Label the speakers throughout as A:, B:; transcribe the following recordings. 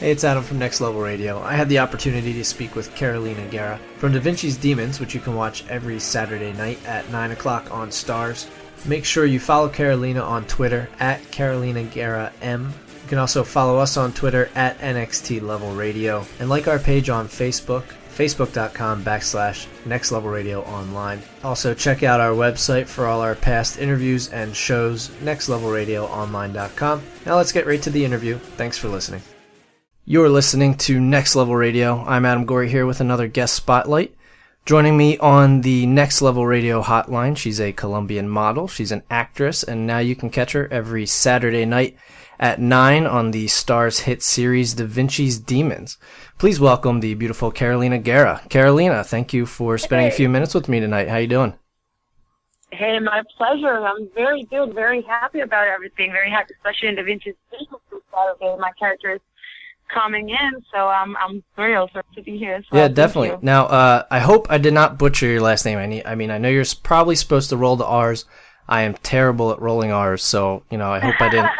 A: Hey, it's Adam from Next Level Radio. I had the opportunity to speak with Carolina Guerra from Da Vinci's Demons, which you can watch every Saturday night at 9 o'clock on Starz. Make sure you follow Carolina on Twitter at Carolina Guerra M. You can also follow us on Twitter at NXT Level Radio and like our page on Facebook, facebook.com backslash Next Level Radio Online. Also, check out our website for all our past interviews and shows, nextlevelradioonline.com. Now let's get right to the interview. Thanks for listening. You're listening to Next Level Radio. I'm Adam Gorey here with another guest spotlight. Joining me on the Next Level Radio hotline, she's a Colombian model, she's an actress, and now you can catch her every Saturday night at 9 on the Starz hit series Da Vinci's Demons. Please welcome the beautiful Carolina Guerra. Carolina, thank you for spending
B: Hey.
A: a few minutes with me tonight. How are you doing?
B: Hey, my pleasure. I'm very good, very happy about everything. Very happy, especially in Da Vinci's Secret this Saturday. My character is coming in, so I'm I'm thrilled to be here. So
A: Yeah, definitely.
B: you.
A: Now, uh, I hope I did not butcher your last name. I, need, I mean, I know you're probably supposed to roll the R's. I am terrible at rolling R's, so you know, I hope I didn't.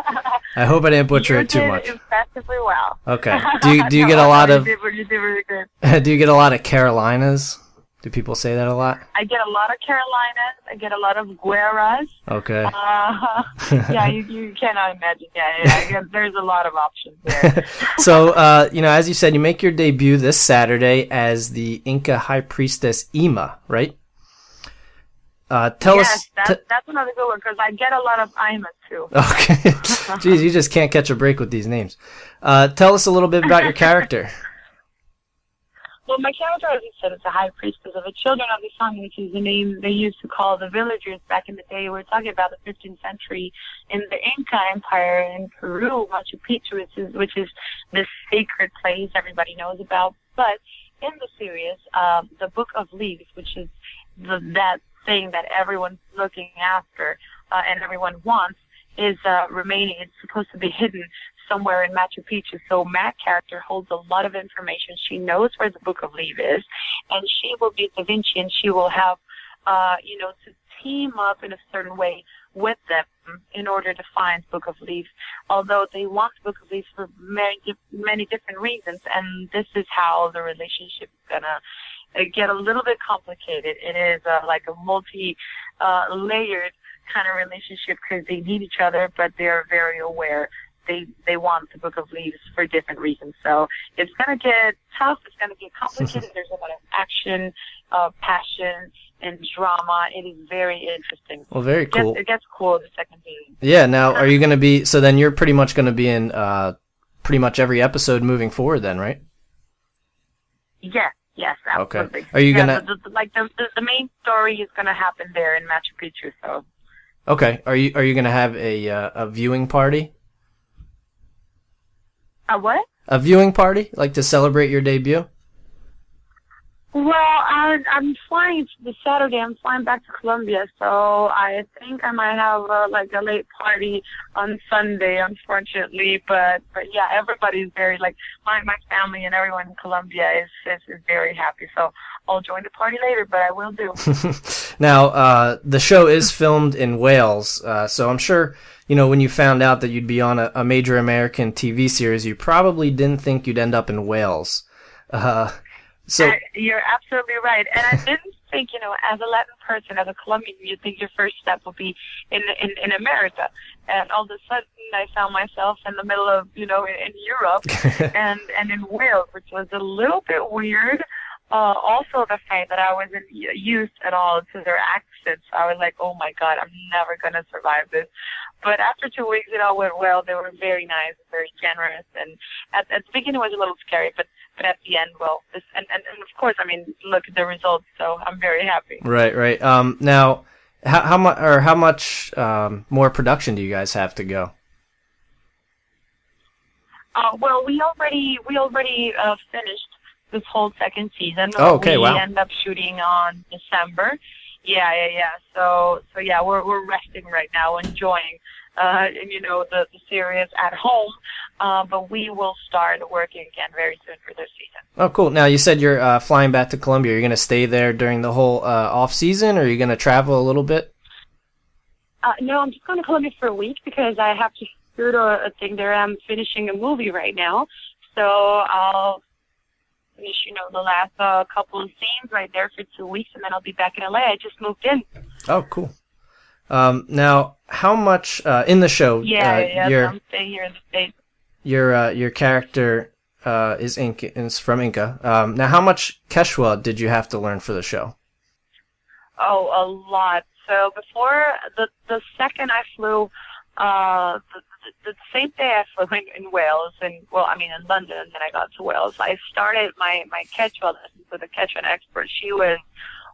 A: I hope I didn't butcher
B: you
A: it too
B: did
A: much.
B: impressively well. Okay.
A: Do you do you
B: No,
A: get a lot of
B: You did, you did really good.
A: do you get a lot of Carolinas? Do people say that a lot?
B: I get a lot of Carolinas. I get a lot of Gueras.
A: Okay.
B: Uh, yeah, you, you cannot imagine. Yeah, yeah, I guess there's a lot of options there.
A: so, uh, you know, as you said, you make your debut this Saturday as the Inca High Priestess Ima, right? Uh, tell
B: yes,
A: us.
B: that's,
A: t-
B: that's another good one because I get a lot of Imas too.
A: okay. Jeez, you just can't catch a break with these names. Uh, tell us a little bit about your character.
B: Well, my character, as you said, is a high priestess of the children of the sun, which is the name they used to call the villagers back in the day. We're talking about the 15th century in the Inca Empire in Peru, Machu Picchu, which is, which is this sacred place everybody knows about. But in the series, um, the Book of Leaves, which is the, that thing that everyone's looking after uh, and everyone wants, is uh, remaining. It's supposed to be hidden somewhere in Machu Picchu. So Matt character holds a lot of information. She knows where the Book of Leave is, and she will be Da Vinci, and she will have, uh, you know, to team up in a certain way with them in order to find Book of Leaves. Although they want Book of Leaves for many, many different reasons, and this is how the relationship is gonna uh, get a little bit complicated. It is uh, like a multi uh, layered kind of relationship because they need each other, but they're very aware they they want the Book of Leaves for different reasons. So it's gonna get tough. It's gonna get complicated. There's a lot of action, uh, passion, and drama. It is very interesting.
A: Well, very
B: It gets,
A: cool.
B: it gets cool the second season.
A: Yeah. Now, are you going to be? So then, you're pretty much going to be in uh, pretty much every episode moving forward, then, right?
B: Yes, yes,
A: Okay.
B: absolutely.
A: Are you
B: Yeah,
A: gonna-
B: the, the, like the, the the main story is gonna happen there in Machu Picchu. So
A: Okay. Are you Are you going to have a uh, a viewing party?
B: Uh, what?
A: A viewing party, like to celebrate your debut?
B: Well, I, I'm flying this Saturday. I'm flying back to Colombia, so I think I might have uh, like a late party on Sunday, unfortunately. But but yeah, everybody's very like my my family and everyone in Colombia is is, is very happy. So I'll join the party later, but I will do.
A: now, uh, the show is filmed in Wales, uh, so I'm sure you know when you found out that you'd be on a, a major American TV series, you probably didn't think you'd end up in Wales. Uh, so
B: You're absolutely right. And I didn't think, you know, as a Latin person, as a Colombian, you think your first step would be in, in, in America. And all of a sudden, I found myself in the middle of, you know, in, in Europe and, and in Wales, which was a little bit weird. Uh, also the fact that I wasn't used at all to their accents. I was like, oh my God, I'm never going to survive this. But after two weeks, it all went well. They were very nice, very generous. And at, at the beginning, it was a little scary, but but at the end, well, this, and, and, and of course, I mean, look at the results, so I'm very happy.
A: right, right. Um, now, how, how much or how much um, more production do you guys have to go?
B: Uh, well, we already we already uh, finished this whole second season.
A: Oh, okay,
B: we
A: wow.
B: end up shooting on December. Yeah, yeah, yeah. So, so yeah, we're we're resting right now, enjoying, uh, and you know, the the series at home. Uh, but we will start working again very soon for this season.
A: Oh, cool. Now you said you're uh, flying back to Colombia. Are you going to stay there during the whole uh, off season, or are you going to travel a little bit?
B: Uh, no, I'm just going to Colombia for a week because I have to shoot a, a thing there. I'm finishing a movie right now, So I'll finish, you know, the last uh, couple of scenes right there for two weeks, and then I'll be back in LA. I just moved in.
A: Oh, cool. Um, now, how much uh, in the show?
B: Yeah,
A: uh,
B: yeah,
A: your
B: I'm staying here in the States.
A: your uh, your character uh, is Inca, is from Inca. Um, now, how much Quechua did you have to learn for the show?
B: Oh, a lot. So before the the second I flew, uh, the, the, same day I flew in, in Wales, and well, I mean in London, and then I got to Wales. I started my my Quechua lessons with a Quechuan expert. She was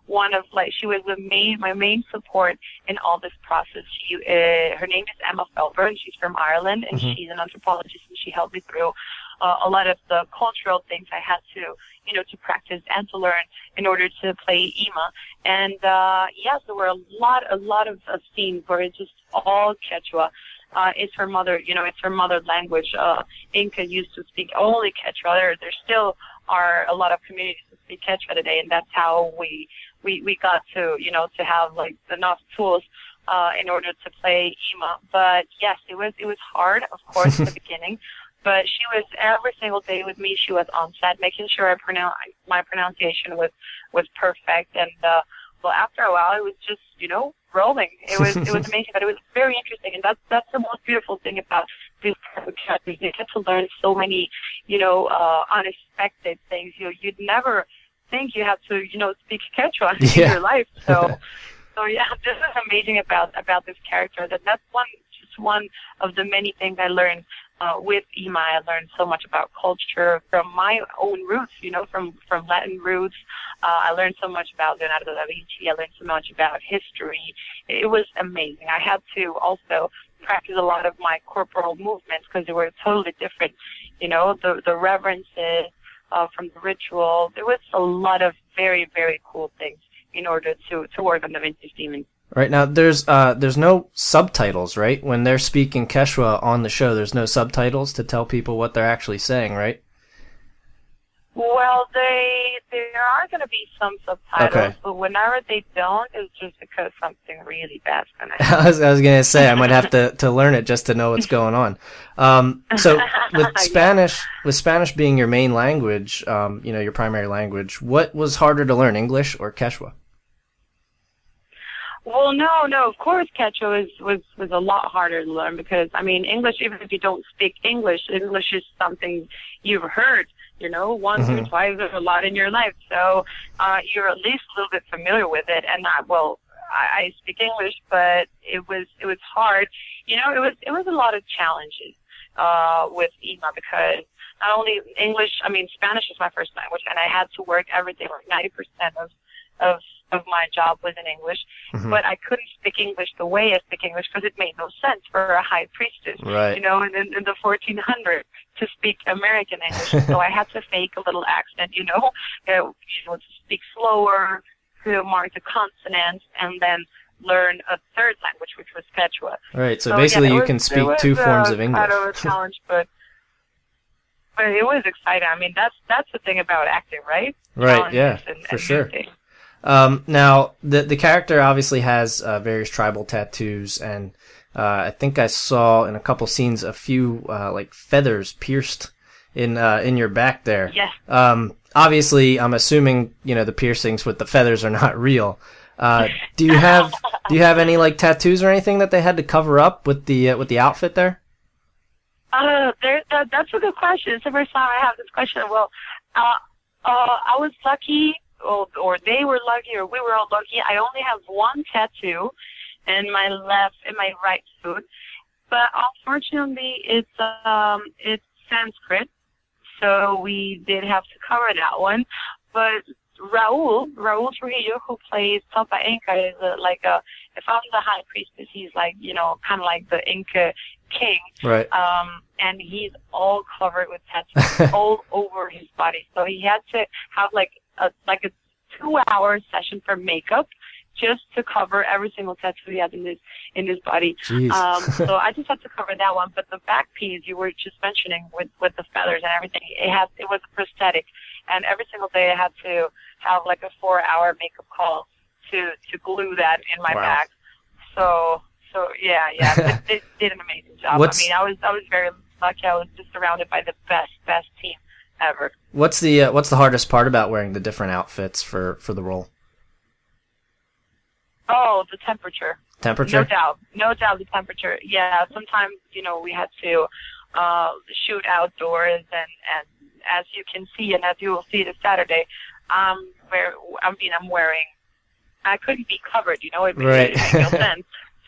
B: one of like she was the main my main support in all this process. She uh, her name is Emma Felber, and she's from Ireland, and
A: Mhm.
B: she's an anthropologist, and she helped me through uh, a lot of the cultural things I had to you know to practice and to learn in order to play Ima. And uh, yes, there were a lot a lot of, of scenes where it's just all Quechua. Uh, it's her mother, you know, it's her mother language. Uh, Inca used to speak only Quechua. There, there still are a lot of communities that speak Quechua today, and that's how we we we got to you know to have like enough tools uh, in order to play Ima. But yes, it was it was hard, of course, at the beginning. But she was every single day with me. She was on set, making sure I pronounce my pronunciation was was perfect. And uh, well, after a while, it was just you know rolling. It was it was amazing, but it was very interesting. And that's that's the most beautiful thing about these type of. You get to learn so many you know uh, unexpected things. You know, you'd never think you have to you know speak Quechua in your life. So. So yeah, this is amazing about about this character. That that's one just one of the many things I learned uh, with Ima. I learned so much about culture from my own roots, you know, from from Latin roots. Uh, I learned so much about Leonardo da Vinci. I learned so much about history. It was amazing. I had to also practice a lot of my corporal movements because they were totally different. You know, the the reverences uh, from the ritual. There was a lot of very very cool things in order to to work on Da Vinci's Demon.
A: Right now, there's uh, there's no subtitles, right? When they're speaking Quechua on the show, there's no subtitles to tell people what they're actually saying, right?
B: Well, they there are going to be some subtitles,
A: Okay.
B: but whenever they don't, it's just because something really bad's going to happen.
A: I was, was gonna say I might have to, to learn it just to know what's going on. Um, so with
B: Yeah.
A: Spanish, with Spanish being your main language, um, you know, your primary language, what was harder to learn, English or Quechua?
B: Well, no, no. Of course, Quechua was was was a lot harder to learn because I mean, English. Even if you don't speak English, English is something you've heard. You know, once or
A: Mhm.
B: twice or a lot in your life, so uh, you're at least a little bit familiar with it. And not well, I, I speak English, but it was it was hard. You know, it was it was a lot of challenges uh, with Ima because not only English. I mean, Spanish is my first language, and I had to work every day. Like ninety percent of of of my job was in English
A: Mhm.
B: but I couldn't speak English the way I speak English because it made no sense for a high priestess,
A: Right.
B: you know, in, in, in the 1400s to speak American English. so I had to fake a little accent, you know, uh, you know, to speak slower, to mark the consonants, and then learn a third language, which was Quechua.
A: Right. So
B: yeah,
A: basically,
B: it
A: you
B: was-
A: can speak
B: was,
A: two forms
B: uh,
A: of English.
B: Kind of a challenge, but but it was exciting. I mean, that's that's the thing about acting, right?
A: Right. Yeah.
B: And-
A: For
B: and
A: sure. Um, now the the character obviously has uh, various tribal tattoos, and uh, I think I saw in a couple scenes a few uh, like feathers pierced in uh, in your back there.
B: Yes.
A: Um, obviously, I'm assuming you know the piercings with the feathers are not real. Uh, do you have do you have any like tattoos or anything that they had to cover up with the uh, with the outfit there?
B: Uh, there, that, that's a good question. It's the first time I have this question. Well, uh, uh, I was lucky, or, or they were lucky, or we were all lucky. I only have one tattoo in my left, in my right foot, but unfortunately, it's um, it's Sanskrit, so we did have to cover that one. But Raoul, Raoul Trujillo, who plays Papa Inca, is a, like a. If I'm the high priestess, he's like you know, kind of like the Inca king
A: Right.
B: um, and he's all covered with tattoos all over his body. So he had to have like a like a two hour session for makeup just to cover every single tattoo he had in his in his body. Um, so I just had to cover that one. But the back piece you were just mentioning with with the feathers and everything, it had it was a prosthetic, and every single day I had to have like a four hour makeup call to to glue that in my
A: Wow.
B: back. So so yeah yeah, they, they did an amazing job.
A: What's-
B: I mean, I was I was very lucky. I was just surrounded by the best, best team ever.
A: What's the uh, what's the hardest part about wearing the different outfits for for the role?
B: Oh, the temperature.
A: Temperature.
B: No doubt, no doubt the temperature. Yeah, sometimes you know we had to uh, shoot outdoors, and and as you can see, and as you will see this Saturday, um, where I mean I'm wearing, I couldn't be covered. You know, it made,
A: Right.
B: it made no sense.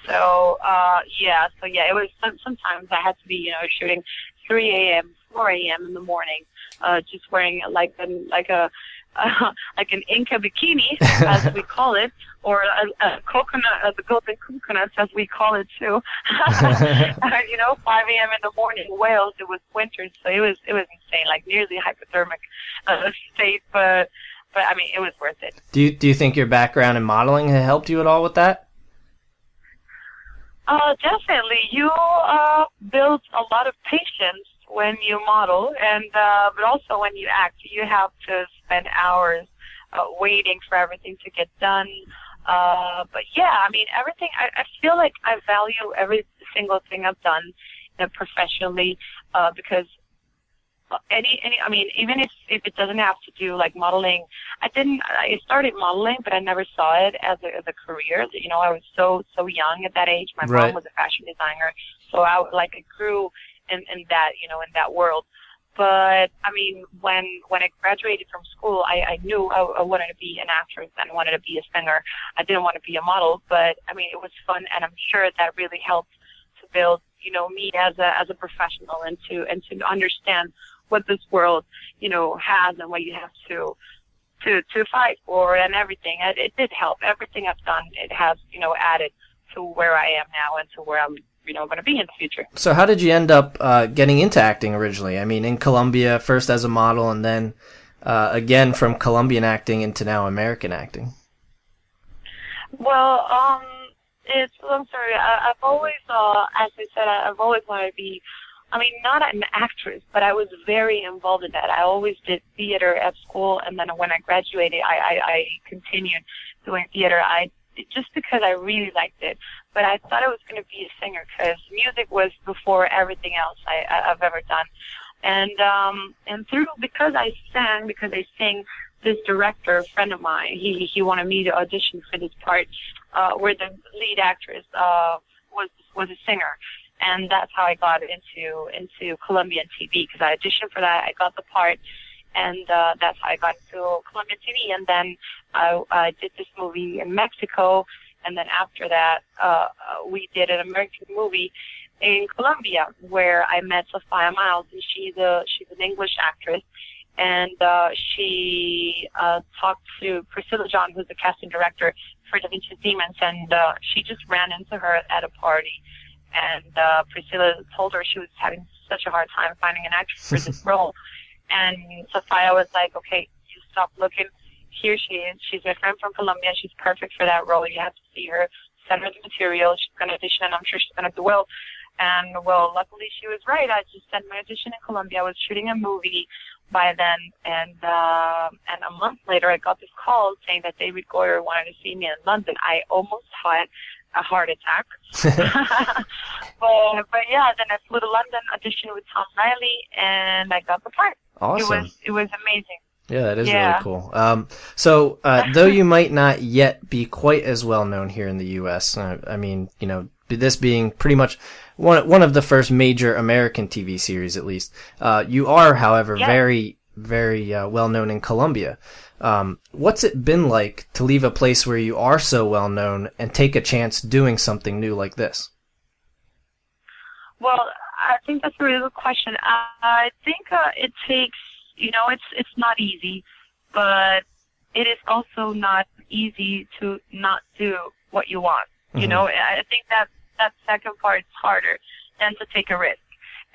B: So uh, yeah, so yeah, it was. Sometimes I had to be, you know, shooting 3 a.m., 4 a.m. in the morning, uh, just wearing like an like a uh, like an Inca bikini, as we call it, or a, a coconut, uh, the golden coconuts, as we call it too. You know, 5 a.m. in the morning, Wales. It was winter, so it was it was insane, like nearly hypothermic uh, state. But but I mean, it was worth it.
A: Do you do you think your background in modeling helped you at all with that?
B: Uh, definitely. You uh, build a lot of patience when you model, and uh, but also when you act, you have to spend hours uh, waiting for everything to get done. Uh, but yeah, I mean, everything. I, I feel like I value every single thing I've done uh, professionally uh, because any any I mean even if if it doesn't have to do like modeling I didn't I started modeling but I never saw it as a as a career you know I was so so young at that age my
A: Right.
B: mom was a fashion designer so I like I grew in in that you know in that world. But I mean when when I graduated from school I I knew I, I wanted to be an actress and I wanted to be a singer. I didn't want to be a model but I mean it was fun and I'm sure that really helped to build you know me as a as a professional and to and to understand what this world you know has and what you have to to to fight for and everything. It, it did help. Everything I've done it has you know added to where I am now and to where I'm you know going to be in the future
A: So how did you end up uh, getting into acting originally? I mean, in Colombia first as a model, and then uh, again from Colombian acting into now American acting.
B: Well, um, it's long story. I, I've always, uh, as I said, I, I've always wanted to be. I mean, not an actress, but I was very involved in that. I always did theater at school, and then when I graduated, I, I, I continued doing theater. I just because I really liked it, but I thought I was going to be a singer because music was before everything else I, I, I've ever done. And um, and through because I sang, because I sing, this director, a friend of mine, he he wanted me to audition for this part, uh, where the lead actress uh, was was a singer, and that's how I got into into Colombian TV because I auditioned for that, I got the part, and uh, that's how I got into Colombian TV, and then I, I did this movie in Mexico, and then after that, uh, uh, we did an American movie in Colombia where I met Sophia Myles, and she's a she's an English actress, and uh, she uh, talked to Priscilla John, who's the casting director for Da Vinci's Demons, and uh, she just ran into her at a party, and uh, Priscilla told her she was having such a hard time finding an actress for this role, and Sophia was like, "Okay, you stop looking. Here she is. She's my friend from Colombia. She's perfect for that role. You have to see her. Send her the material. She's going to audition, and I'm sure she's going to do well." And well, luckily she was right. I just sent my audition in Colombia. I was shooting a movie by then, and uh, and a month later, I got this call saying that David Goyer wanted to see me in London. I almost had a heart attack. but but yeah, then I flew to London, auditioned with Tom Riley, and I got the part.
A: Awesome.
B: It was it was amazing.
A: Yeah, that is
B: Yeah.
A: really cool. Um, so, uh, though you might not yet be quite as well known here in the U.S., uh, I mean, you know, this being pretty much one one of the first major American TV series, at least, uh, you are, however,
B: Yeah.
A: very very uh, well known in Colombia. Um, what's it been like to leave a place where you are so well known and take a chance doing something new like this?
B: Well, I think that's a really good question. I, I think uh, it takes, you know, it's it's not easy, but it is also not easy to not do what you want. You
A: Mhm.
B: know, I I think that that second part is harder than to take a risk.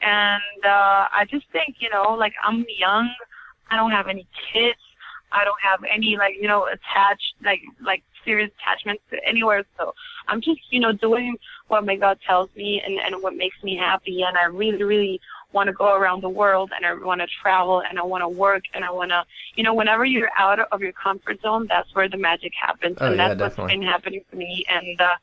B: And uh, I just think, you know, like I'm young, I don't have any kids, I don't have any like, you know, attached like like serious attachments to anywhere. So I'm just, you know, doing what my God tells me and, and what makes me happy. And I really, really want to go around the world and I want to travel and I want to work and I want to, you know, whenever you're out of your comfort zone, that's where the magic happens.
A: Oh,
B: and
A: yeah,
B: that's
A: definitely.
B: what's been happening for me. And, uh,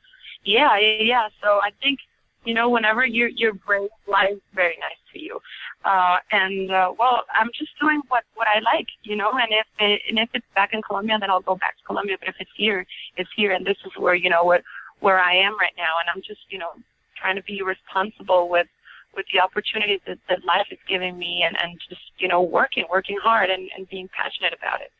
B: yeah, yeah, yeah. So I think, you know, whenever you're you're brave, life is very nice to you. Uh, and uh, well, I'm just doing what what I like, you know. And if it, and if it's back in Colombia, then I'll go back to Colombia. But if it's here, it's here, and this is where you know what where I am right now. And I'm just you know trying to be responsible with with the opportunities that, that life is giving me, and and just you know working working hard and and being passionate about it.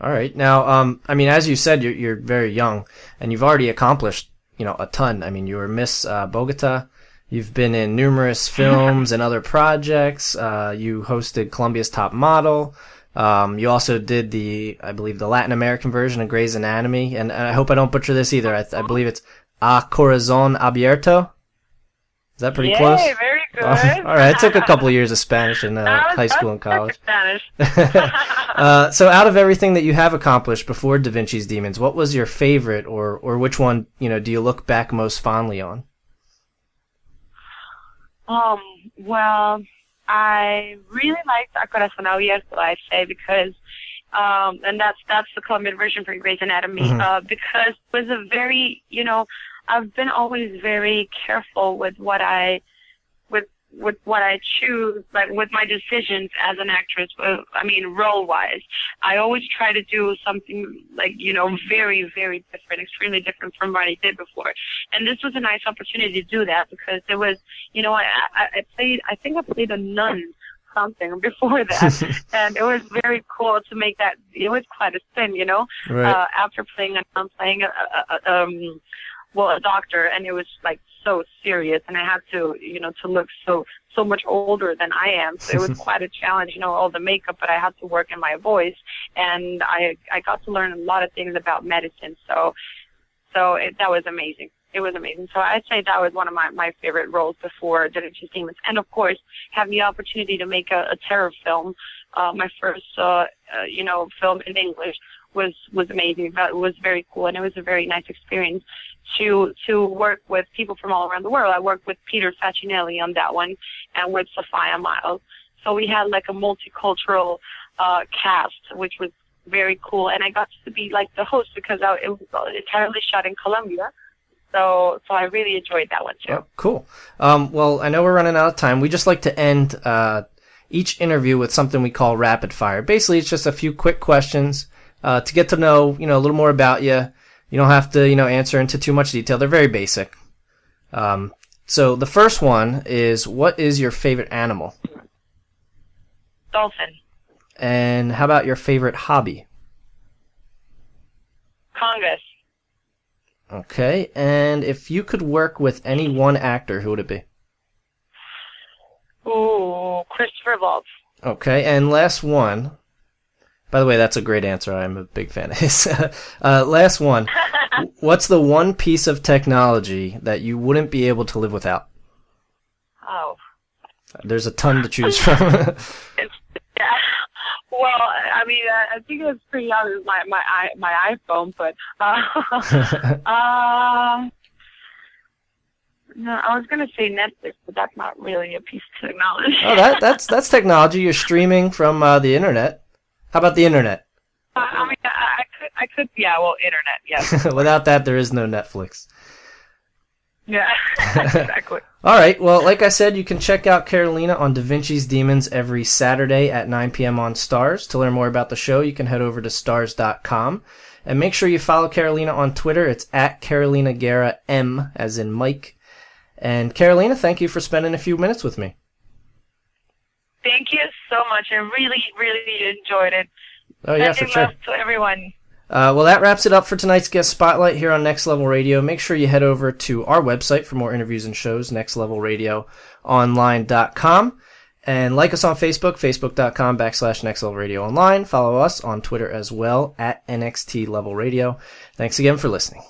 A: All right. Now, um, I mean, as you said, you're, you're very young, and you've already accomplished, you know, a ton. I mean, you were Miss uh, Bogota. You've been in numerous films and other projects. Uh, you hosted Colombia's Top Model. Um, you also did the, I believe, the Latin American version of Grey's Anatomy, and I hope I don't butcher this either. I, I believe it's A Corazon Abierto. Is that pretty
B: Yay,
A: close?
B: very
A: All right, I took a couple of years of Spanish in uh,
B: was-
A: high school and college.
B: Spanish.
A: uh, so, out of everything that you have accomplished before Da Vinci's Demons, what was your favorite, or or which one you know do you look back most fondly on?
B: Um, well, I really liked A Corazón Abierto, I say, because, um, and that's, that's the Colombian version for Grey's Anatomy,
A: Mhm.
B: uh, because it was a very, you know, I've been always very careful with what I, with, what I choose, like with my decisions as an actress, uh, I mean, role-wise. I always try to do something like, you know, very, very different, extremely different from what I did before. And this was a nice opportunity to do that because there was, you know, I, I, I played, I think I played a nun something before that. and it was very cool to make that, it was quite a spin, you know,
A: Right.
B: uh, after playing a nun, playing a, a, a, um, well, a doctor, and it was like so serious, and I had to, you know, to look so so much older than I am. So it was quite a challenge, you know, all the makeup, but I had to work in my voice, and I I got to learn a lot of things about medicine. So so it, that was amazing. It was amazing. So I'd say that was one of my, my favorite roles before Vinci's Demons. And of course, having the opportunity to make a, a terror film, uh, my first, uh, uh, you know, film in English was, was amazing. That was very cool. And it was a very nice experience to, to work with people from all around the world. I worked with Peter Facinelli on that one and with Sophia Myles. So we had like a multicultural, uh, cast, which was very cool. And I got to be like the host because I, it was entirely shot in Colombia. So, so I really enjoyed that one too.
A: Oh, cool. Um, well, I know we're running out of time. We just like to end uh, each interview with something we call rapid fire. Basically, it's just a few quick questions uh, to get to know you know a little more about you. You don't have to you know answer into too much detail. They're very basic. Um, so the first one is, what is your favorite animal?
B: Dolphin,
A: And how about your favorite hobby?
B: Congress,
A: Okay. And if you could work with any one actor, who would it be?
B: ooh, Christopher Waltz.
A: Okay, and last one. By the way, that's a great answer. I'm a big fan of his. uh, last one. What's the one piece of technology that you wouldn't be able to live without?
B: Oh,
A: There's a ton to choose from.
B: yeah. Well, I mean, I I think it's pretty obvious my my my iPhone, but uh, um, no, I was gonna say Netflix, but that's not really a piece of technology.
A: oh, that that's that's technology. You're streaming from uh, the internet. How about the internet?
B: I I mean, I, I could, I could, yeah, well, internet, yes,
A: Without that, there is no Netflix.
B: yeah, exactly.
A: All right. Well, like I said, you can check out Carolina on Da Vinci's Demons every Saturday at 9 p.m. on Starz. To learn more about the show, you can head over to starz.com. And make sure you follow Carolina on Twitter. It's at Carolina Guerra M, as in Mike. And Carolina, thank you for spending a few minutes with me.
B: Thank you so much. I really, really enjoyed it.
A: Oh, yeah, for sure.
B: to everyone.
A: Uh, well, that wraps it up for tonight's guest spotlight here on Next Level Radio. Make sure you head over to our website for more interviews and shows, nextlevelradioonline.com. And like us on Facebook, facebook.com backslash Next Level Radio Online. Follow us on Twitter as well at NXT Level Radio. Thanks again for listening.